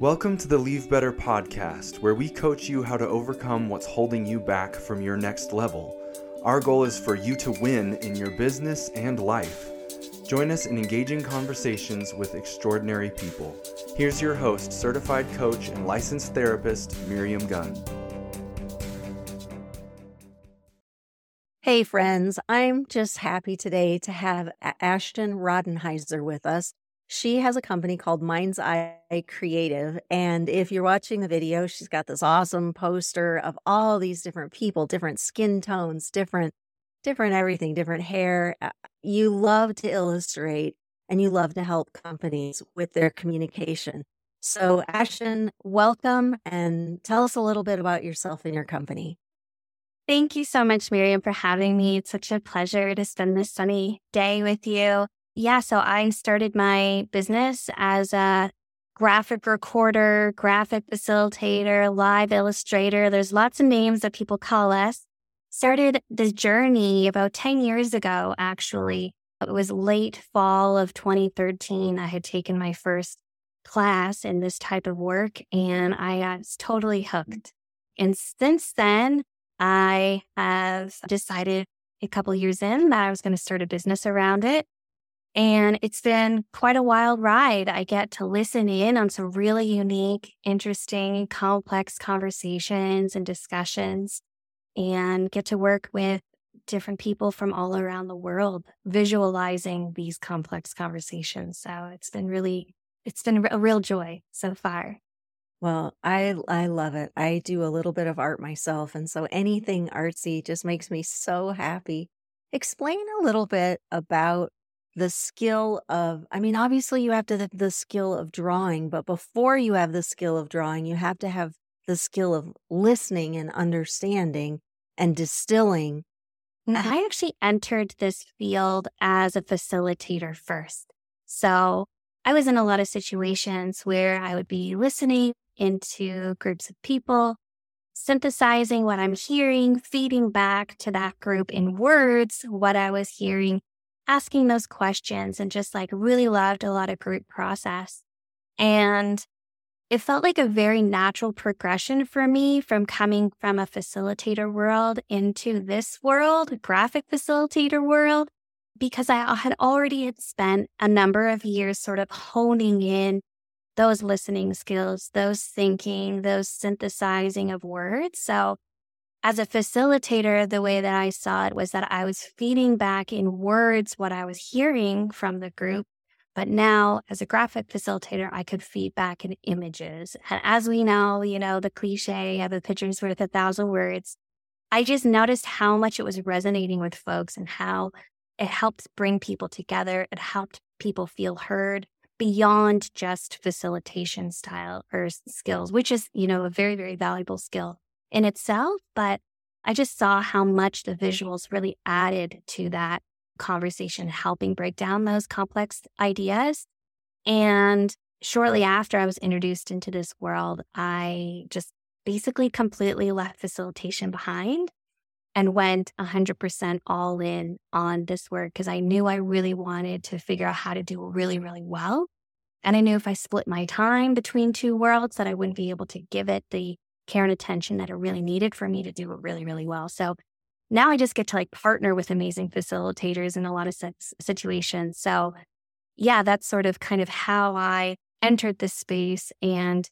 Welcome to the Leave Better podcast, where we coach you how to overcome what's holding you back from your next level. Our goal is for you to win in your business and life. Join us in engaging conversations with extraordinary people. Here's your host, certified coach and licensed therapist, Miriam Gunn. Hey, friends, I'm just happy today to have Ashton Rodenhiser with us. She has a company called Mind's Eye Creative. And if you're watching the video, she's got this awesome poster of all these different people, different skin tones, different, different everything, different hair. Uh, you love to illustrate and you love to help companies with their communication. So, Ashton, welcome and tell us a little bit about yourself and your company. Thank you so much, Miriam, for having me. It's such a pleasure to spend this sunny day with you. Yeah, so I started my business as a graphic recorder, graphic facilitator, live illustrator. There's lots of names that people call us. Started this journey about 10 years ago, actually. It was late fall of 2013. I had taken my first class in this type of work and I was totally hooked. And since then, I have decided a couple years in that I was going to start a business around it. And it's been quite a wild ride. I get to listen in on some really unique, interesting, complex conversations and discussions and get to work with different people from all around the world visualizing these complex conversations. So it's been really, it's been a real joy so far. Well, I I love it. I do a little bit of art myself and so anything artsy just makes me so happy. Explain a little bit about the skill of i mean obviously you have to the, the skill of drawing but before you have the skill of drawing you have to have the skill of listening and understanding and distilling. Mm-hmm. I actually entered this field as a facilitator first. So i was in a lot of situations where i would be listening into groups of people synthesizing what i'm hearing feeding back to that group in words what i was hearing asking those questions and just like really loved a lot of group process. And it felt like a very natural progression for me from coming from a facilitator world into this world, graphic facilitator world, because I had already had spent a number of years sort of honing in those listening skills, those thinking, those synthesizing of words. So as a facilitator, the way that I saw it was that I was feeding back in words what I was hearing from the group. But now, as a graphic facilitator, I could feed back in images. And as we know, you know, the cliche of a picture's worth a thousand words. I just noticed how much it was resonating with folks and how it helped bring people together. It helped people feel heard beyond just facilitation style or skills, which is, you know, a very, very valuable skill in itself, but I just saw how much the visuals really added to that conversation, helping break down those complex ideas. And shortly after I was introduced into this world, I just basically completely left facilitation behind and went 100% all in on this work because I knew I really wanted to figure out how to do really, really well. And I knew if I split my time between two worlds that I wouldn't be able to give it the care and attention that are really needed for me to do it really, really well. So now I just get to like partner with amazing facilitators in a lot of situations. So yeah, that's sort of kind of how I entered this space. And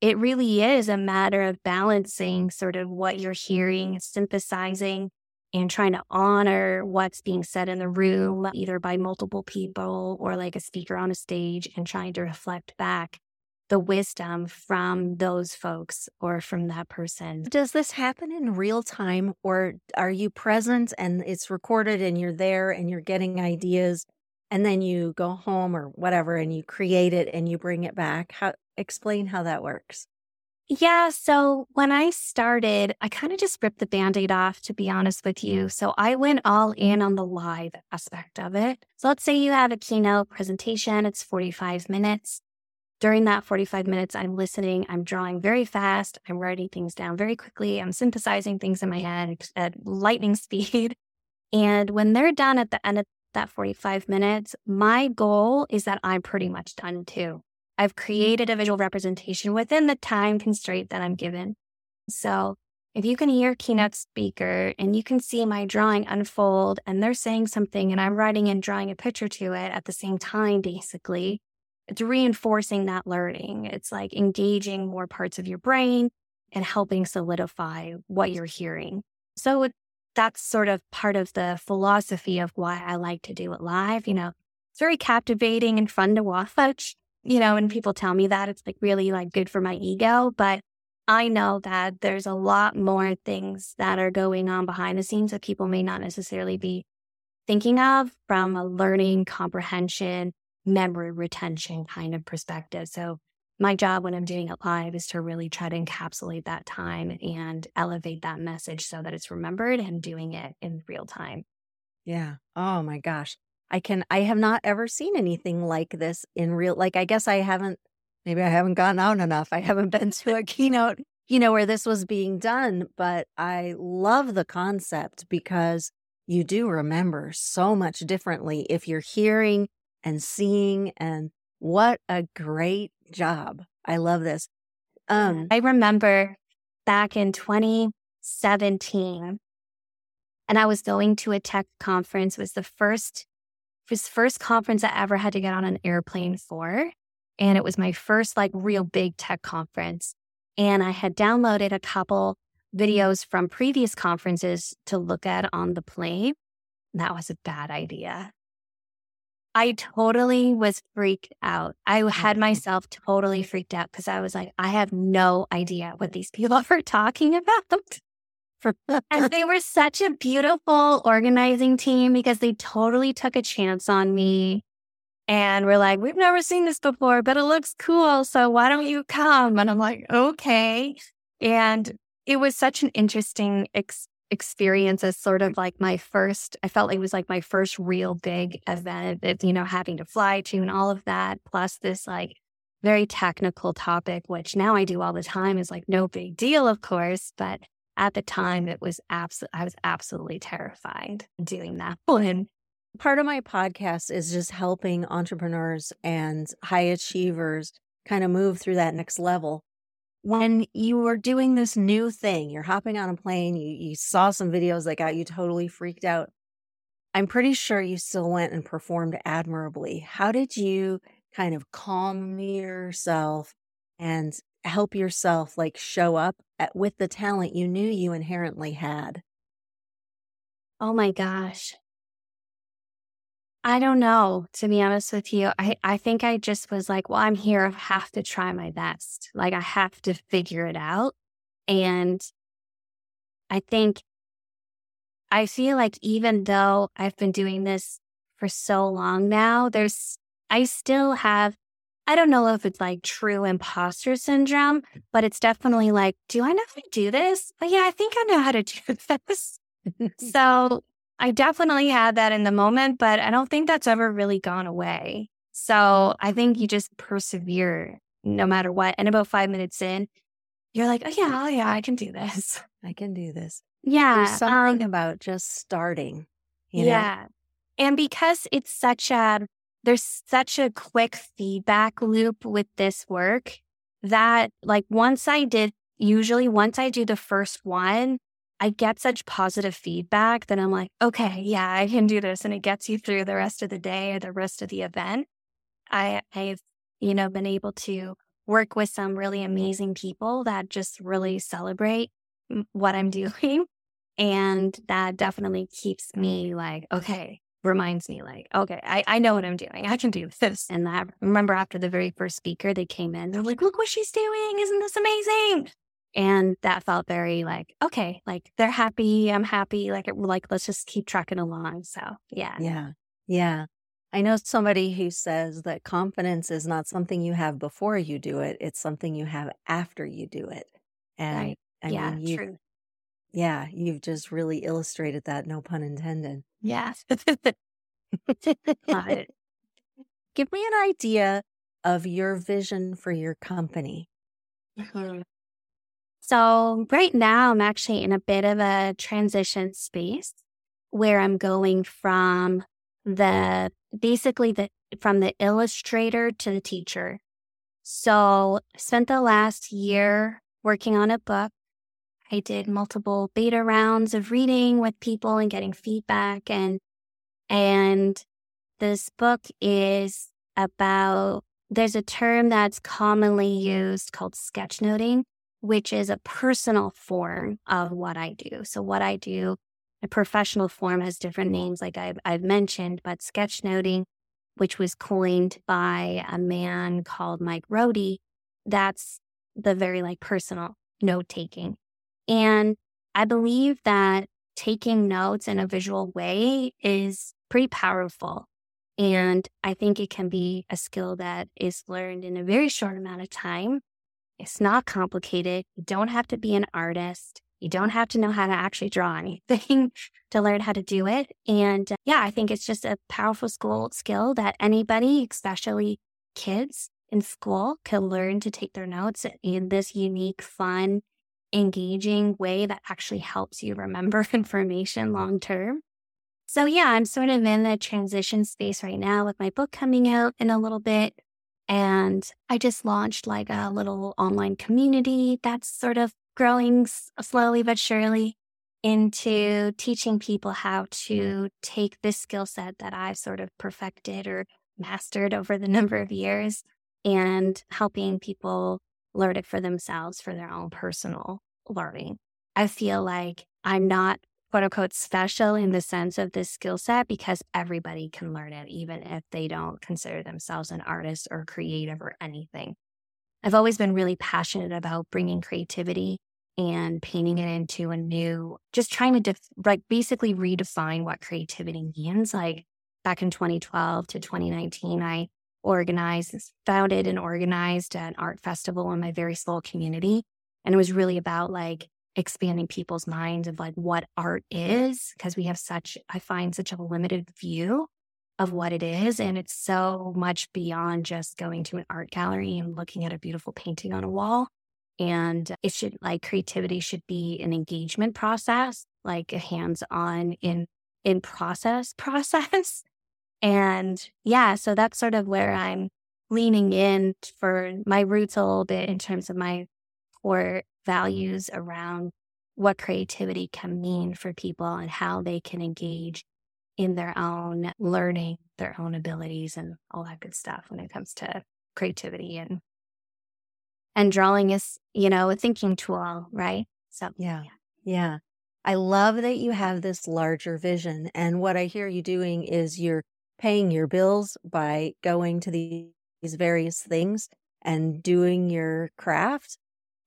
it really is a matter of balancing sort of what you're hearing, synthesizing, and trying to honor what's being said in the room, either by multiple people or like a speaker on a stage, and trying to reflect back the wisdom from those folks or from that person. Does this happen in real time or are you present and it's recorded and you're there and you're getting ideas and then you go home or whatever and you create it and you bring it back? How explain how that works? Yeah. So when I started, I kind of just ripped the band aid off, to be honest with you. So I went all in on the live aspect of it. So let's say you have a keynote presentation, it's 45 minutes. During that 45 minutes, I'm listening, I'm drawing very fast, I'm writing things down very quickly, I'm synthesizing things in my head at lightning speed. And when they're done at the end of that 45 minutes, my goal is that I'm pretty much done too. I've mm-hmm. created a visual representation within the time constraint that I'm given. So if you can hear keynote speaker and you can see my drawing unfold and they're saying something and I'm writing and drawing a picture to it at the same time, basically, it's reinforcing that learning. It's like engaging more parts of your brain and helping solidify what you're hearing. So that's sort of part of the philosophy of why I like to do it live. You know, it's very captivating and fun to watch. You know, and people tell me that it's like really like good for my ego, but I know that there's a lot more things that are going on behind the scenes that people may not necessarily be thinking of from a learning, comprehension, memory retention kind of perspective. So, my job when I'm doing it live is to really try to encapsulate that time and elevate that message so that it's remembered and doing it in real time. Yeah. Oh my gosh. I can, I have not ever seen anything like this in real, like, I guess I haven't maybe I haven't gone out enough. I haven't been to a keynote, you know, where this was being done, but I love the concept because you do remember so much differently if you're hearing and seeing and what a great job. I love this. Um I remember back in 2017 and I was going to a tech conference it was the first was first conference I ever had to get on an airplane for. And it was my first like real big tech conference. And I had downloaded a couple videos from previous conferences to look at on the plane. That was a bad idea. I totally was freaked out. I had mm-hmm. myself totally freaked out because I was like, I have no idea what these people are talking about. and they were such a beautiful organizing team because they totally took a chance on me and we're like, we've never seen this before, but it looks cool. So why don't you come? And I'm like, okay. And it was such an interesting ex- experience as sort of like my first, I felt like it was like my first real big event, it, you know, having to fly to and all of that, plus this like very technical topic, which now I do all the time is like no big deal, of course. But at the time, it was absolutely, I was absolutely terrified doing that one. Part of my podcast is just helping entrepreneurs and high achievers kind of move through that next level. When you were doing this new thing, you're hopping on a plane, you, you saw some videos that got you totally freaked out. I'm pretty sure you still went and performed admirably. How did you kind of calm yourself and help yourself like show up at, with the talent you knew you inherently had? Oh my gosh. I don't know, to be honest with you. I, I think I just was like, well, I'm here. I have to try my best. Like, I have to figure it out. And I think I feel like even though I've been doing this for so long now, there's, I still have, I don't know if it's like true imposter syndrome, but it's definitely like, do I know how to do this? But yeah, I think I know how to do this. so I definitely had that in the moment, but I don't think that's ever really gone away. So I think you just persevere no matter what. And about five minutes in, you're like, oh, yeah, oh, yeah, I can do this. I can do this. Yeah. There's something um, about just starting. yeah. Know? And because it's such a, there's such a quick feedback loop with this work that, like, once I did, usually once I do the first one, I get such positive feedback that I'm like, okay, yeah, I can do this. And it gets you through the rest of the day or the rest of the event. I, I've, you know, been able to work with some really amazing people that just really celebrate what I'm doing. And that definitely keeps me like, okay, reminds me like, okay, I, I know what I'm doing. I can do this. And I remember after the very first speaker, they came in, they're like, look what she's doing. Isn't this amazing? And that felt very like, okay, like they're happy. I'm happy. Like, like, let's just keep trucking along. So yeah. Yeah. Yeah. I know somebody who says that confidence is not something you have before you do it. It's something you have after you do it. And right. I yeah, mean, you, true. Yeah. You've just really illustrated that. No pun intended. Yeah. Give me an idea of your vision for your company. Mm-hmm. So right now I'm actually in a bit of a transition space where I'm going from the basically the from the illustrator to the teacher. So spent the last year working on a book. I did multiple beta rounds of reading with people and getting feedback and and this book is about there's a term that's commonly used called sketchnoting, which is a personal form of what I do. So what I do, a professional form has different mm-hmm. names like I've, I've mentioned, but sketchnoting which was coined by a man called Mike Rohde. That's the very like personal note taking. And I believe that taking notes in a visual way is pretty powerful. And I think it can be a skill that is learned in a very short amount of time. It's not complicated. You don't have to be an artist. You don't have to know how to actually draw anything to learn how to do it. And uh, yeah, I think it's just a powerful school skill that anybody, especially kids in school, can learn to take their notes in this unique, fun, engaging way that actually helps you remember information long term. So yeah, I'm sort of in the transition space right now with my book coming out in a little bit. And I just launched like a little online community that's sort of growing slowly but surely into teaching people how mm. to take this skill set that I've sort of perfected or mastered over the number of years and helping people learn it for themselves for their own personal learning. I feel like I'm not quote unquote special in the sense of this skill set because everybody can learn it, even if they don't consider themselves an artist or creative or anything. I've always been really passionate about bringing creativity and painting it into a new, just trying to def, like basically redefine what creativity means. Like back in 2012 to 2019, I organized, founded and organized an art festival in my very small community. And it was really about like expanding people's minds of like what art is, because we have such, I find such a limited view of what it is. And it's so much beyond just going to an art gallery and looking at a beautiful painting on a wall. And it should like creativity should be an engagement process, like a hands on in, in process process. And yeah, so that's sort of where I'm leaning in for my roots a little bit in terms of my core mm-hmm. values around what creativity can mean for people and how they can engage in their own learning, their own abilities, and all that good stuff when it comes to creativity and and drawing is, you know, a thinking tool, right? So, yeah. Yeah. I love that you have this larger vision. And what I hear you doing is you're paying your bills by going to these various things and doing your craft.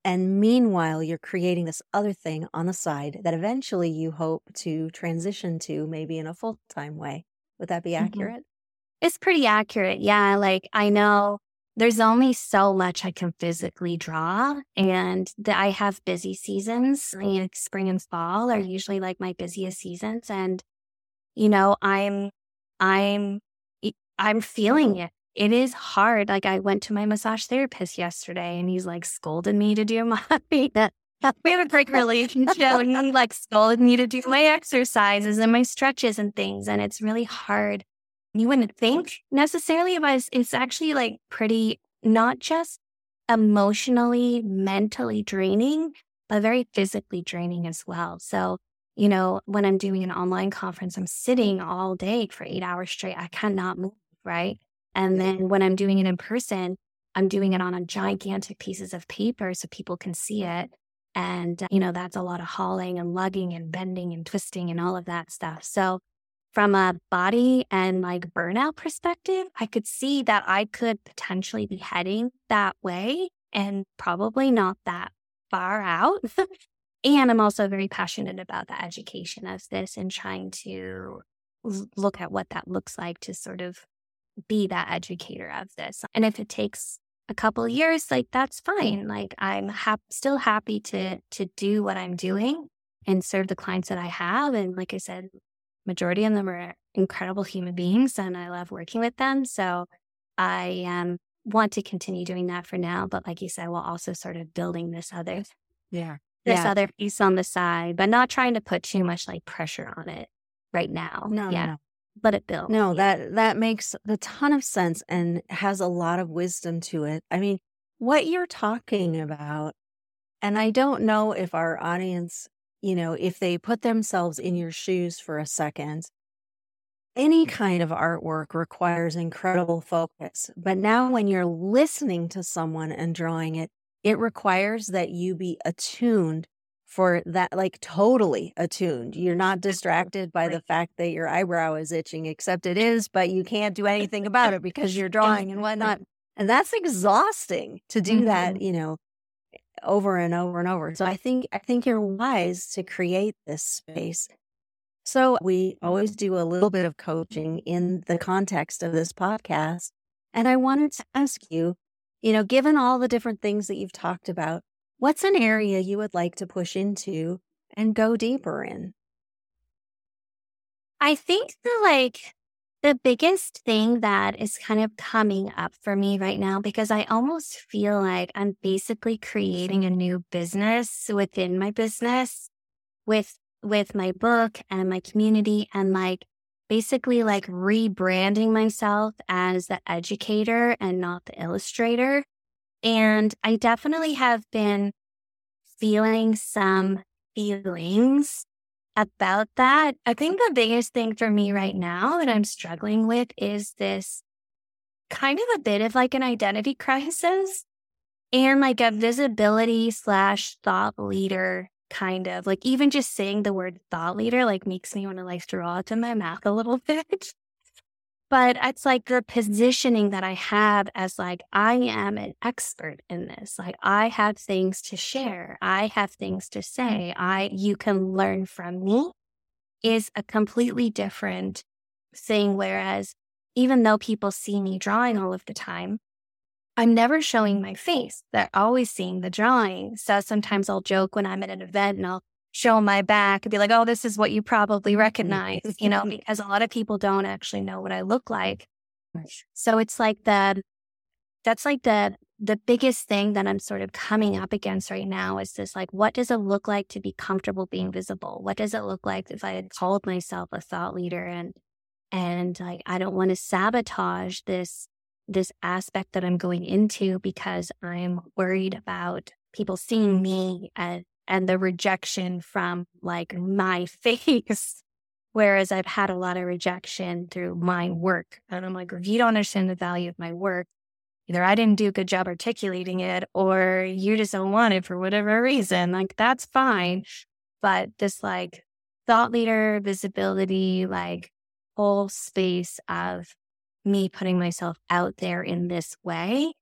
And meanwhile, you're creating this other thing on the side that eventually you hope to transition to maybe in a full time way. Would that be mm-hmm. accurate? Mm-hmm. It's pretty accurate. Yeah. Like I know there's only so much I can physically draw. And the, I have busy seasons. Like spring and fall are usually like my busiest seasons. And, you know, I'm, I'm, I'm feeling it. It is hard. Like I went to my massage therapist yesterday and he's like scolded me to do my, we have a great relationship and he like scolded me to do my exercises and my stretches and things. And it's really hard you wouldn't think necessarily, but it's, it's actually like pretty not just emotionally, mentally draining, but very physically draining as well. So, you know, when I'm doing an online conference, I'm sitting all day for eight hours straight. I cannot move, right? And then when I'm doing it in person, I'm doing it on a gigantic pieces of paper so people can see it. And, uh, you know, that's a lot of hauling and lugging and bending and twisting and all of that stuff. So from a body and like burnout perspective, I could see that I could potentially be heading that way and probably not that far out. and I'm also very passionate about the education of this and trying to look at what that looks like to sort of be that educator of this. And if it takes a couple years, like that's fine. Like I'm hap- still happy to to do what I'm doing and serve the clients that I have. And like I said, majority of them are incredible human beings and I love working with them. So I um, want to continue doing that for now. But like you said, we'll also sort of building this other, yeah, this yeah. other piece on the side, but not trying to put too much like pressure on it right now. No, yeah. no, no. Let it build. No, that that makes a ton of sense and has a lot of wisdom to it. I mean, what you're talking about, and I don't know if our audience, you know, if they put themselves in your shoes for a second, any mm. kind of artwork requires incredible focus. But now, when you're listening to someone and drawing it, it requires that you be attuned for that, like totally attuned. You're not distracted by the fact that your eyebrow is itching, except it is, but you can't do anything about it because you're drawing and whatnot. And that's exhausting to do mm-hmm. that, you know, over and over and over. So I think I think you're wise to create this space. So we always do a little bit of coaching in the context of this podcast. And I wanted to ask you, you know, given all the different things that you've talked about, What's an area you would like to push into and go deeper in? I think the like the biggest thing that is kind of coming up for me right now because I almost feel like I'm basically creating a mm-hmm. new business within my business with with my book and my community and like basically like rebranding myself as the educator and not the illustrator and I definitely have been feeling some feelings about that. I think the biggest thing for me right now that I'm struggling with is this kind of a bit of like an identity crisis and like a visibility slash thought leader kind of like even just saying the word thought leader like makes me want to like throw to my mouth a little bit but it's like the positioning that I have as like, I am an expert in this. Like I have things to share. I have things to mm. say. I, you can learn from me is a completely different thing. Whereas even though people see me drawing all of the time, I'm never showing my face. They're always seeing the drawing. So sometimes I'll joke when I'm at an event and I'll show my back and be like, oh, this is what you probably mm-hmm. recognize, you know, because a lot of people don't actually know what I look like. So it's like the, that's like the, the biggest thing that I'm sort of coming up against right now is this like, what does it look like to be comfortable being visible? What does it look like if I had called myself a thought leader and, and like, I don't want to sabotage this, this aspect that I'm going into because I'm worried about people seeing me as and the rejection from like my face. Whereas I've had a lot of rejection through my work. And I'm like, if you don't understand the value of my work, either I didn't do a good job articulating it or you just don't want it for whatever reason. Like, that's fine. But this like thought leader visibility, like whole space of me putting myself out there in this way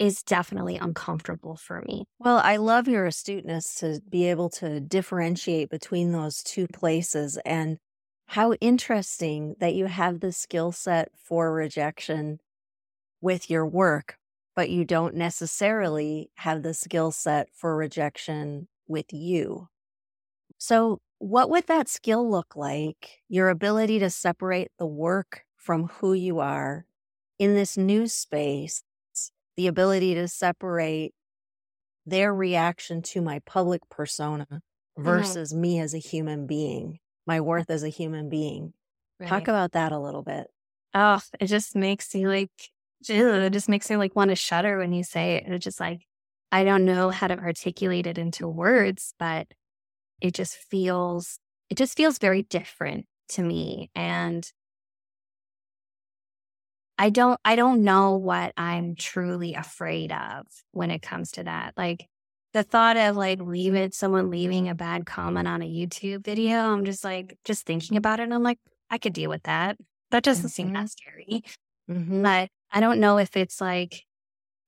is definitely uncomfortable for me. Well, I love your astuteness to be able to differentiate between those two places and how interesting that you have the skill set for rejection with your work, but you don't necessarily have the skill set for rejection with you. So, what would that skill look like? Your ability to separate the work from who you are in this new space the ability to separate their reaction to my public persona mm-hmm. versus mm-hmm. me as a human being, my worth as a human being. Right. Talk about that a little bit. Oh, it just makes you like, it just makes me like want to shudder when you say it. It's just like, I don't know how to articulate it into words, but it just feels, it just feels very different to me. And I don't I don't know what I'm truly afraid of when it comes to that. Like the thought of like leaving someone leaving a bad comment on a YouTube video, I'm just like just thinking about it and I'm like, I could deal with that. That doesn't mm-hmm. seem that scary. Mm-hmm. But I don't know if it's like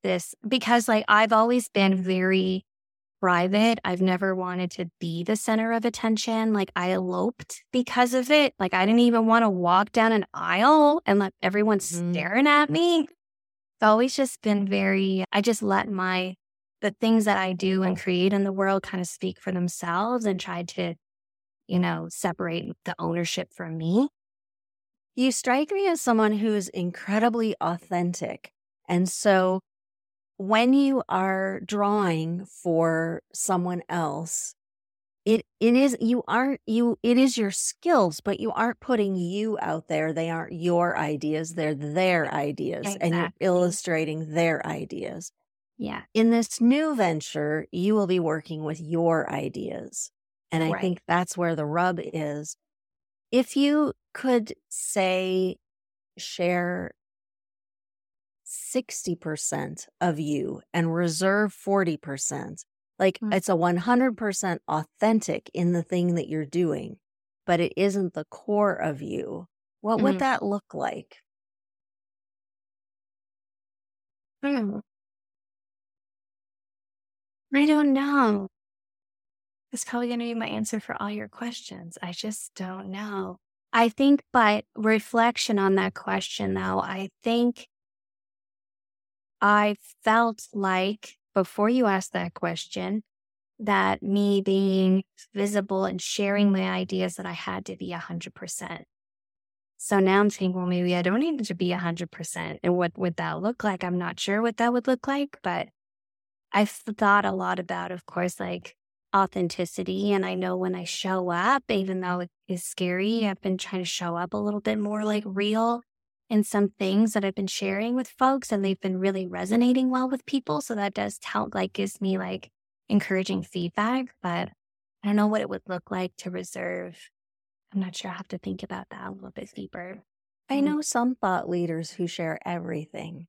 this because like I've always been very private. I've never wanted to be the center of attention. Like I eloped because of it. Like I didn't even want to walk down an aisle and let everyone mm. staring at me. It's always just been very, I just let my, the things that I do and create in the world kind of speak for themselves and try to, you know, separate the ownership from me. You strike me as someone who is incredibly authentic. And so when you are drawing for someone else, it it is you aren't you it is your skills but you aren't putting you out there they aren't your ideas they're their ideas exactly. and you're illustrating their ideas Yeah. In this new venture, you will be working with your ideas. And I Right. think that's where the rub is. If you could say, share 60% of you and reserve 40%, like Mm. it's a 100% authentic in the thing that you're doing, but it isn't the core of you, what would Mhm. that look like? Hmm. I don't know. It's probably going to be my answer for all your questions. I just don't know. I think, but reflection on that question, though, I think I felt like before you asked that question, that me being visible and sharing my ideas that I had to be 100%. So now I'm thinking, well, maybe I don't need to be 100%. And what would that look like? I'm not sure what that would look like, but I've thought a lot about, of course, like authenticity. And I know when I show up, even though it is scary, I've been trying to show up a little bit more like real in some things that I've been sharing with folks and they've been really resonating well with people. So that does help, like, gives me like encouraging feedback. But I don't know what it would look like to reserve. I'm not sure. I have to think about that a little bit deeper. I Mm. know some thought leaders who share everything.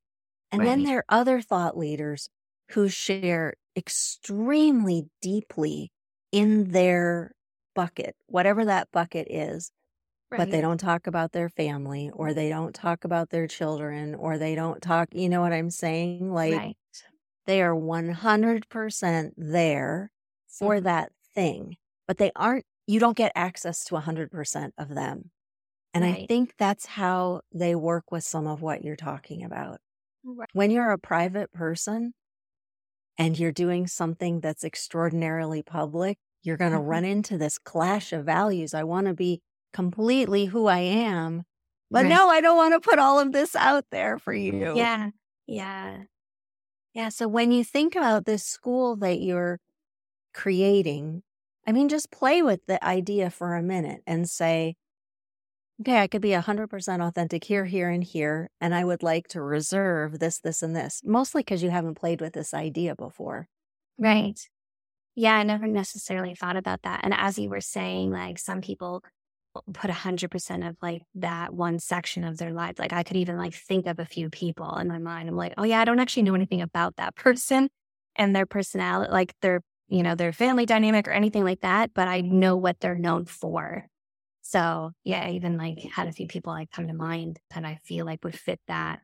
And then there are other thought leaders who share extremely deeply in their bucket, whatever that bucket is, but they don't talk about their family or they don't talk about their children or they don't talk, you know what I'm saying? Like Right. they are 100% there for Mhm. that thing, but they aren't, you don't get access to 100% of them. And I think that's how they work with some of what you're talking about. Right. When you're a private person and you're doing something that's extraordinarily public, you're going to Mhm. run into this clash of values. I want to be completely who I am, but Right. no, I don't want to put all of this out there for mm-hmm. you. Yeah. Yeah. Yeah. So when you think about this school that you're creating, I mean, just play with the idea for a minute and say, okay, I could be 100% authentic here, here, and here. And I would like to reserve this, this, and this, mostly because you haven't played with this idea before. Right. Yeah, I never necessarily thought about that. And as you were saying, like some people put a hundred percent of like that one section of their life. Like I could even like think of a few people in my mind. I'm like, oh yeah, I don't actually know anything about that person and their personality, like their, you know, their family dynamic or anything like that, but I know what they're known for. So yeah, I even like had a few people like come to mind that I feel like would fit that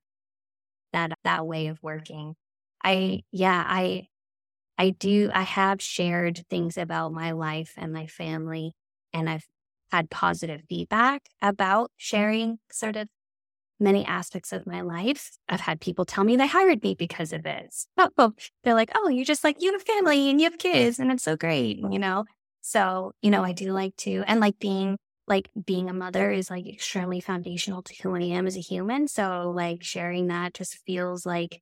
that that way of working. I yeah, I I do I have shared things about my life and my family and I've had positive feedback about mm-hmm. sharing sort of many aspects of my life. I've had people tell me they hired me because of this. Oh, they're like, "Oh, you're just like you have family and you have kids and it's so great," you know. So, you know, I do like to and like being like being a mother is like extremely foundational to who I am as a human. So like sharing that just feels like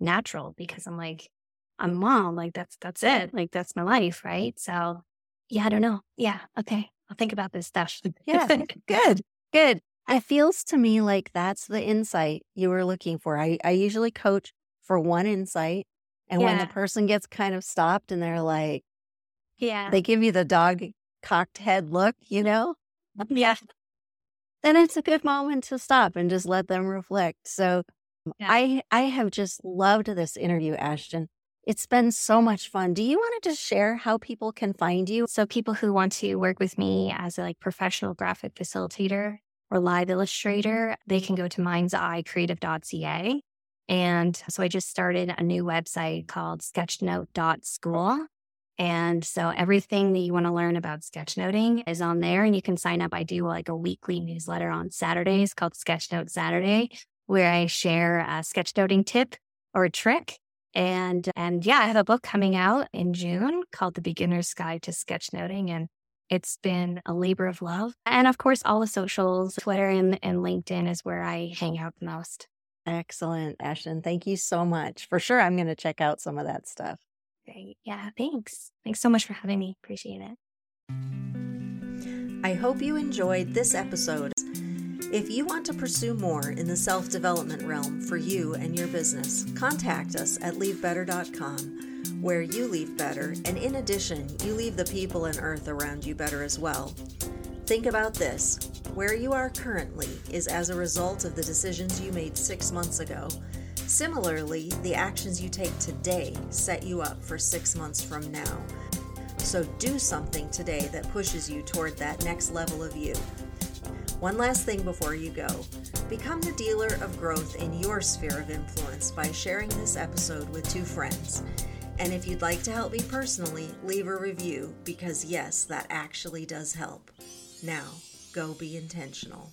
natural because I'm like, I'm a mom. Like that's that's it. Like that's my life, right? So yeah, I don't know. Yeah, okay. I'll think about this stuff. Yeah. good. Good. It feels to me like that's the insight you were looking for. I, I usually coach for one insight. And when the person gets kind of stopped and they're like, yeah. they give you the dog cocked head look, you know, yeah. then it's a good moment to stop and just let them reflect. So Yeah. I I have just loved this interview, Ashton. It's been so much fun. Do you want to just share how people can find you? So people who want to work with me as a like professional graphic facilitator or live illustrator, they can go to mindseyeCreative.ca. And so I just started a new website called sketchnote.school. And so everything that you want to learn about sketchnoting is on there and you can sign up. I do like a weekly newsletter on Saturdays called Sketchnote Saturday, where I share a sketchnoting tip or a trick. And and yeah, I have a book coming out in June called The Beginner's Guide to Sketchnoting. And it's been a labor of love. And of course, all the socials, Twitter and, and LinkedIn is where I hang out the most. Excellent, Ashton. Thank you so much. For sure, I'm going to check out some of that stuff. Great. Yeah, thanks. Thanks so much for having me. Appreciate it. I hope you enjoyed this episode. If you want to pursue more in the self development realm for you and your business, contact us at leavebetter.com, where you leave better, and in addition, you leave the people and earth around you better as well. Think about this where you are currently is as a result of the decisions you made six months ago. Similarly, the actions you take today set you up for six months from now. So do something today that pushes you toward that next level of you. One last thing before you go become the dealer of growth in your sphere of influence by sharing this episode with two friends. And if you'd like to help me personally, leave a review because, yes, that actually does help. Now, go be intentional.